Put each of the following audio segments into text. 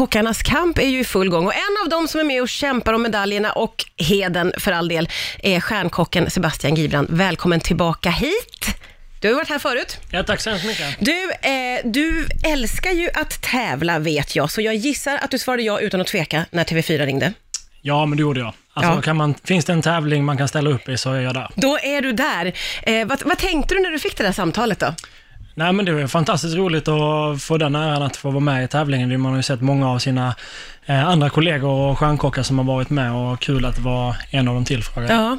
Kockarnas kamp är ju i full gång och en av dem som är med och kämpar om medaljerna och heden för all del är stjärnkocken Sebastian Gibran. Välkommen tillbaka hit. Du har ju varit här förut. Ja, tack så hemskt mycket. Du, eh, du älskar ju att tävla vet jag, så jag gissar att du svarade ja utan att tveka när TV4 ringde. Ja, men det gjorde jag. Alltså, Ja. kan man, finns det en tävling man kan ställa upp i så är jag där. Då är du där. Eh, vad, vad tänkte du när du fick det där samtalet då? Nej, men det var fantastiskt roligt att få den äran att få vara med i tävlingen. Man har ju sett många av sina eh, andra kollegor och stjärnkockar som har varit med och kul att vara en av de tillfrågade. Ja.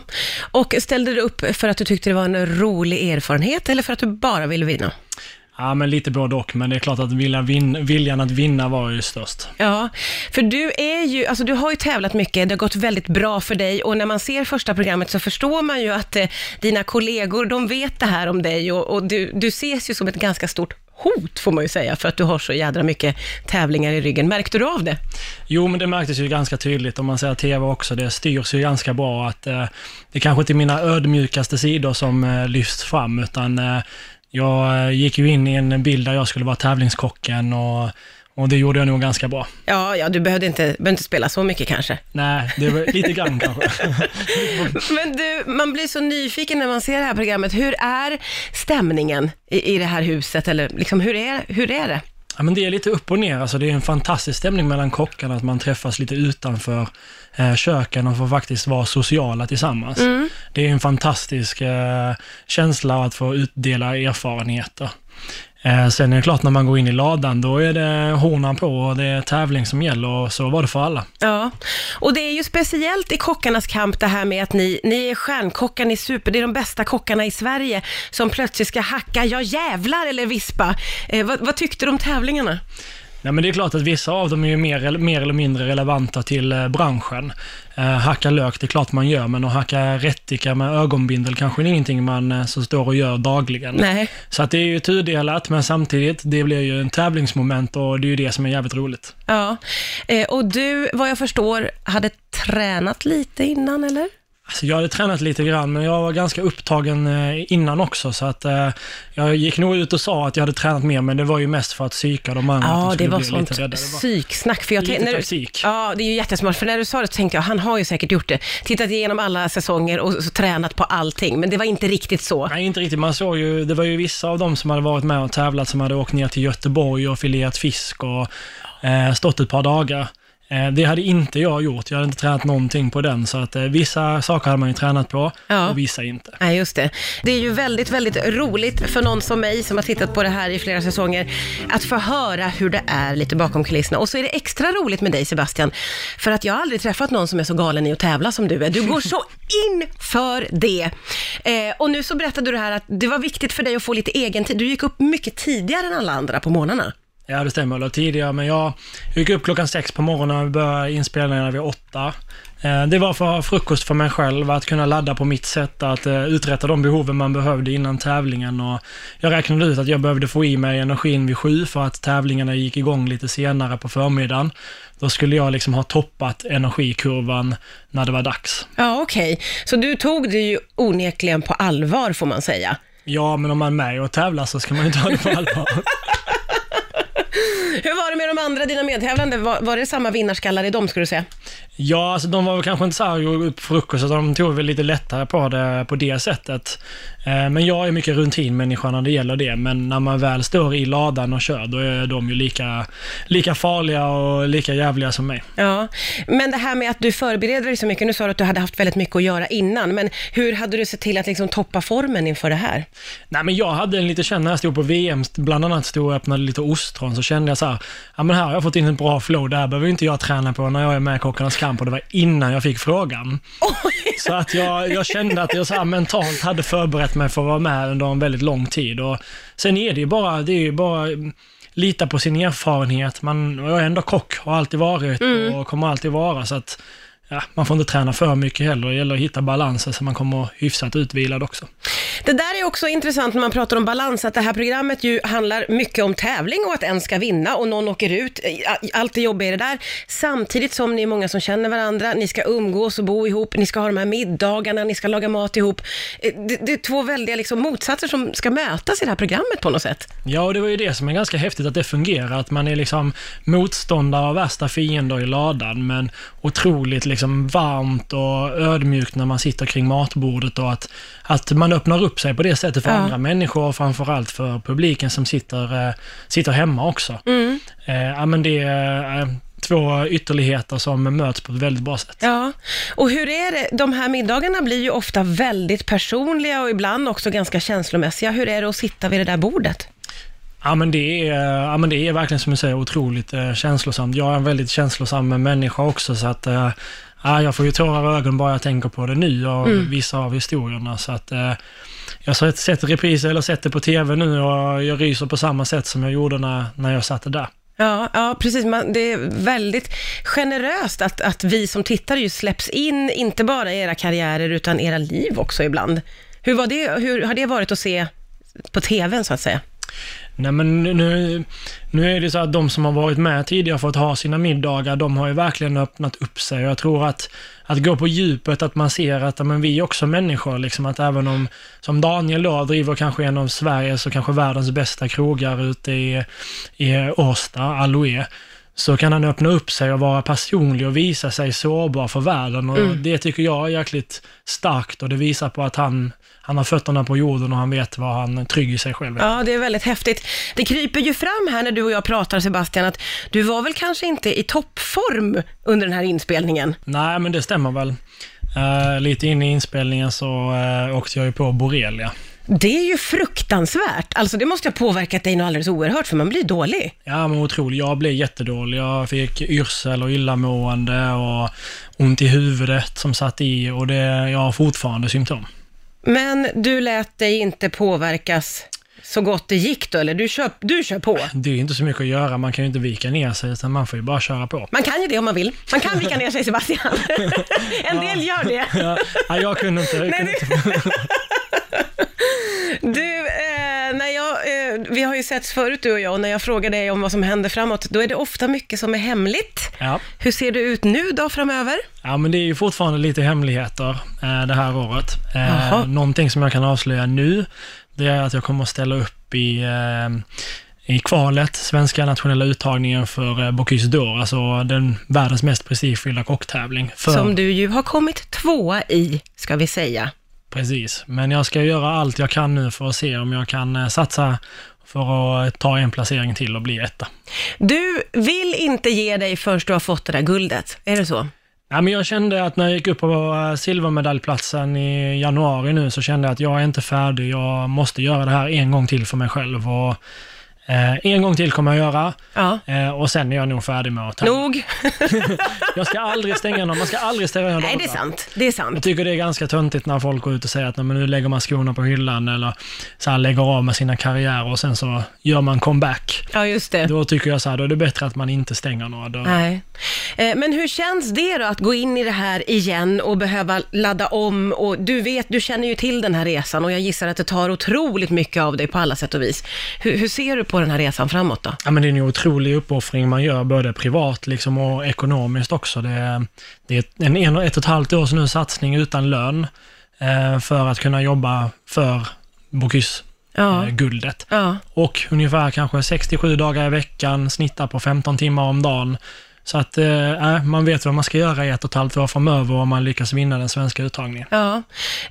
Och ställde du upp för att du tyckte det var en rolig erfarenhet eller för att du bara ville vinna? Ja, men lite både och, men det är klart att vin, viljan att vinna var ju störst. Ja, för du är ju, alltså du har ju tävlat mycket, det har gått väldigt bra för dig och när man ser första programmet så förstår man ju att eh, dina kollegor, de vet det här om dig och, och du, du ses ju som ett ganska stort hot får man ju säga, för att du har så jädra mycket tävlingar i ryggen. Märkte du av det? Jo, men det märktes ju ganska tydligt om man säger TV också. Det styrs ju ganska bra att eh, det kanske inte är mina ödmjukaste sidor som eh, lyfts fram, utan eh, jag eh, gick ju in i en bild där jag skulle vara tävlingskocken och, och det gjorde jag nog ganska bra. Ja, ja, du behövde inte, behövde inte spela så mycket kanske. Nej, det var lite grann kanske. Men du, man blir så nyfiken när man ser det här programmet. Hur är stämningen i, i det här huset? Eller liksom, hur, är, hur är det? Ja, men det är lite upp och ner. Alltså, det är en fantastisk stämning mellan kockarna, att man träffas lite utanför eh, köken och får faktiskt vara sociala tillsammans. Det är en fantastisk eh, känsla att få utdela erfarenheter. Eh, sen är det klart, när man går in i ladan, då är det hornan på och det är tävling som gäller och så var det för alla. Ja, och det är ju speciellt i kockarnas kamp det här med att ni, ni är stjärnkockar, ni är super, det är de bästa kockarna i Sverige som plötsligt ska hacka, ja jävlar eller vispa. Eh, vad, vad tyckte du om tävlingarna? Nej, men det är klart att vissa av dem är ju mer, eller- mer eller mindre relevanta till eh, branschen. Eh, hacka lök, det är klart man gör, men att hacka rättika med ögonbindel kanske är ingenting man eh, så står och gör dagligen. Nej. Så att det är ju tudelat, men samtidigt, det blir ju en tävlingsmoment och det är ju det som är jävligt roligt. Ja, eh, och du, vad jag förstår, hade tränat lite innan eller? Alltså jag hade tränat lite grann, men jag var ganska upptagen eh, innan också, så att eh, jag gick nog ut och sa att jag hade tränat mer, men det var ju mest för att psyka de andra. att Ja, de det var sånt. Det var- psyksnack. För jag Lite när du-. Ja, det är ju jättesmart. För när du sa det så tänkte jag, han har ju säkert gjort det. Tittat igenom alla säsonger och så tränat på allting. Men det var inte riktigt så. Nej, inte riktigt. Man såg ju, det var ju vissa av dem som hade varit med och tävlat som hade åkt ner till Göteborg och filerat fisk och eh, stått ett par dagar. Eh, det hade inte jag gjort. Jag hade inte tränat någonting på den, så att eh, vissa saker hade man ju tränat på Ja. och vissa inte. Nej, just det. Det är ju väldigt, väldigt roligt för någon som mig som har tittat på det här i flera säsonger att få höra hur det är lite bakom kulisserna. Och så är det extra roligt med dig Sebastian, för att jag har aldrig träffat någon som är så galen i att tävla som du är. Du går så in för det. Eh, och nu så berättade du det här att det var viktigt för dig att få lite egen tid. Du gick upp mycket tidigare än alla andra på morgnarna. Ja, det stämmer. Eller tidigare, men jag gick upp klockan sex på morgonen och började inspelningarna vid åtta. Eh, Det var för frukost för mig själv, att kunna ladda på mitt sätt, att eh, uträtta de behoven man behövde innan tävlingen. Och jag räknade ut att jag behövde få i mig energin vid sju för att tävlingarna gick igång lite senare på förmiddagen. Då skulle jag liksom ha toppat energikurvan när det var dags. Ja, okej. Så du tog det ju onekligen på allvar får man säga. Ja, men om man är med och tävlar så ska man ju ta det på allvar. Hur var det med de andra, dina medtävlande? Var, var det samma vinnarskallar i dem, skulle du säga? Ja, alltså de var väl kanske inte så här upp frukost, utan de tog väl lite lättare på det på det sättet. Eh, Men jag är mycket rutinmänniska när det gäller det, men när man väl står i ladan och kör, då är de ju lika, lika farliga och lika jävliga som mig. Ja, men det här med att du förbereder dig så mycket, nu sa du att du hade haft väldigt mycket att göra innan, men hur hade du sett till att liksom toppa formen inför det här? Nej, men jag hade en lite känn när jag stod på VM, bland annat stod och öppnade lite ostron, så kände jag så här, ja men här har jag fått in ett bra flow, det här behöver inte jag träna på när jag är med i Kockarnas kamp, och det var innan jag fick frågan. Så att jag, jag kände att jag så här mentalt hade förberett mig för att vara med under en väldigt lång tid. Och sen är det ju bara, det är ju bara mm, lita på sin erfarenhet. Man, jag är ändå kock, har alltid varit och kommer alltid vara. Så att ja, man får inte träna för mycket heller. Det gäller att hitta balansen så man kommer hyfsat utvilad också. Det där är också intressant när man pratar om balans, att det här programmet ju handlar mycket om tävling och att en ska vinna och någon åker ut. Allt det jobbiga är det där. Samtidigt som ni är många som känner varandra, ni ska umgås och bo ihop, ni ska ha de här middagarna, ni ska laga mat ihop. Eh, det, det är två väldiga liksom motsatser som ska mötas i det här programmet på något sätt. Ja, och det var ju det som är ganska häftigt att det fungerar, att man är liksom motståndare och värsta fiender i ladan, men otroligt liksom varmt och ödmjukt när man sitter kring matbordet och att, att man öppnar upp sig på det sättet för ja. andra människor och framförallt för publiken som sitter, eh, sitter hemma också. Mm. Eh, ja, men det är eh, två ytterligheter som möts på ett väldigt bra sätt. Ja, och hur är det? De här middagarna blir ju ofta väldigt personliga och ibland också ganska känslomässiga. Hur är det att sitta vid det där bordet? Ja men, det är, ja men det är verkligen som du säger otroligt eh, känslosamt. Jag är en väldigt känslosam människa också så att eh, ja, jag får ju tårar i ögonen bara jag tänker på det nu och mm. vissa av historierna. Så att, eh, jag har sett repriser eller sett det på TV nu och jag ryser på samma sätt som jag gjorde när, när jag satt där. Ja, ja precis. Man, det är väldigt generöst att, att vi som tittare ju släpps in, inte bara i era karriärer, utan era liv också ibland. Hur, var det, hur har det varit att se på TVn, så att säga? Nej men nu, nu är det så att de som har varit med tidigare för fått ha sina middagar, de har ju verkligen öppnat upp sig. Jag tror att, att gå på djupet, att man ser att men vi är också människor, liksom att även om, som Daniel då, driver kanske en av Sveriges och kanske världens bästa krogar ute i, i Årsta, Aloe, så kan han öppna upp sig och vara personlig och visa sig sårbar för världen. Och mm. Det tycker jag är jäkligt starkt och det visar på att han han har fötterna på jorden och han vet vad han är trygg i sig själv. Ja, det är väldigt häftigt. Det kryper ju fram här när du och jag pratar Sebastian, att du var väl kanske inte i toppform under den här inspelningen? Nej, men det stämmer väl. Uh, lite in i inspelningen så uh, åkte jag ju på borrelia. Det är ju fruktansvärt. Alltså det måste ha påverkat dig något alldeles oerhört, för man blir dålig. Ja, men otroligt. Jag blev jättedålig. Jag fick yrsel och illamående och ont i huvudet som satt i och det, jag har fortfarande symptom. Men du lät dig inte påverkas så gott det gick då, eller du kör, du kör på? Det är inte så mycket att göra, man kan ju inte vika ner sig, utan man får ju bara köra på. Man kan ju det om man vill. Man kan vika ner sig, Sebastian. en del gör det. Ja, jag kunde inte. Jag kunde inte. Du, eh, när jag, eh, vi har ju setts förut du och jag, och när jag frågar dig om vad som händer framåt, då är det ofta mycket som är hemligt. Ja. Hur ser det ut nu då framöver? Ja, men det är ju fortfarande lite hemligheter eh, det här året. Eh, någonting som jag kan avslöja nu, det är att jag kommer att ställa upp i eh, i kvalet, svenska nationella uttagningen för eh, Bocuse d'Or, alltså den världens mest prestigefyllda kocktävling. För... Som du ju har kommit tvåa i, ska vi säga. Precis, men jag ska göra allt jag kan nu för att se om jag kan eh, satsa för att ta en placering till och bli etta. Du vill inte ge dig först du har fått det där guldet, är det så? Ja, men jag kände att när jag gick upp på eh, silvermedaljplatsen i januari nu så kände jag att jag är inte färdig, jag måste göra det här en gång till för mig själv. Och Eh, en gång till kommer jag göra ja. eh, och sen är jag nog färdig med att ta. Nog! jag ska aldrig stänga någon, man ska aldrig stänga någon Nej, det är sant. Det är sant. Jag tycker det är ganska töntigt när folk går ut och säger att nu lägger man skorna på hyllan eller så här, lägger av med sina karriärer och sen så gör man comeback. Ja, just det. Då tycker jag så här, då är det bättre att man inte stänger några dörrar. Nej. Eh, men hur känns det då att gå in i det här igen och behöva ladda om och du vet, du känner ju till den här resan och jag gissar att det tar otroligt mycket av dig på alla sätt och vis. Hur, hur ser du på den här resan framåt då? Ja, men det är en otrolig uppoffring man gör, både privat liksom och ekonomiskt också. Det, det är en, en, ett och ett halvt års nu satsning utan lön eh, för att kunna jobba för Bocuse ja. eh, guldet. Ja. Och ungefär kanske 67 dagar i veckan, snittar på 15 timmar om dagen. Så att eh, man vet vad man ska göra i ett och ett halvt år framöver om man lyckas vinna den svenska uttagningen. Ja,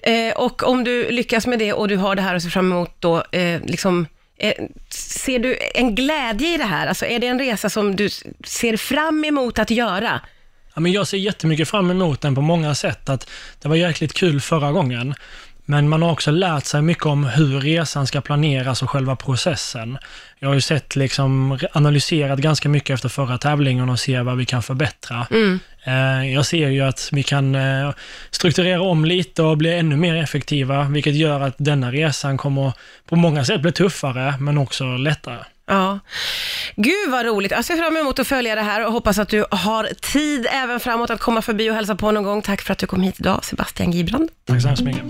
eh, och om du lyckas med det och du har det här att se fram emot då, eh, liksom Eh, Eh, ser du en glädje i det här? Alltså är det en resa som du ser fram emot att göra? Ja, men jag ser jättemycket fram emot den på många sätt. Att det var jäkligt kul förra gången. Men man har också lärt sig mycket om hur resan ska planeras och själva processen. Jag har ju sett, liksom, analyserat ganska mycket efter förra tävlingen och ser vad vi kan förbättra. Mm. Eh, jag ser ju att vi kan eh, strukturera om lite och bli ännu mer effektiva, vilket gör att denna resan kommer på många sätt bli tuffare, men också lättare. Ja. Gud vad roligt. Jag ser fram emot att följa det här och hoppas att du har tid även framåt att komma förbi och hälsa på någon gång. Tack för att du kom hit idag, Sebastian Gibrand. Tack så hemskt mycket.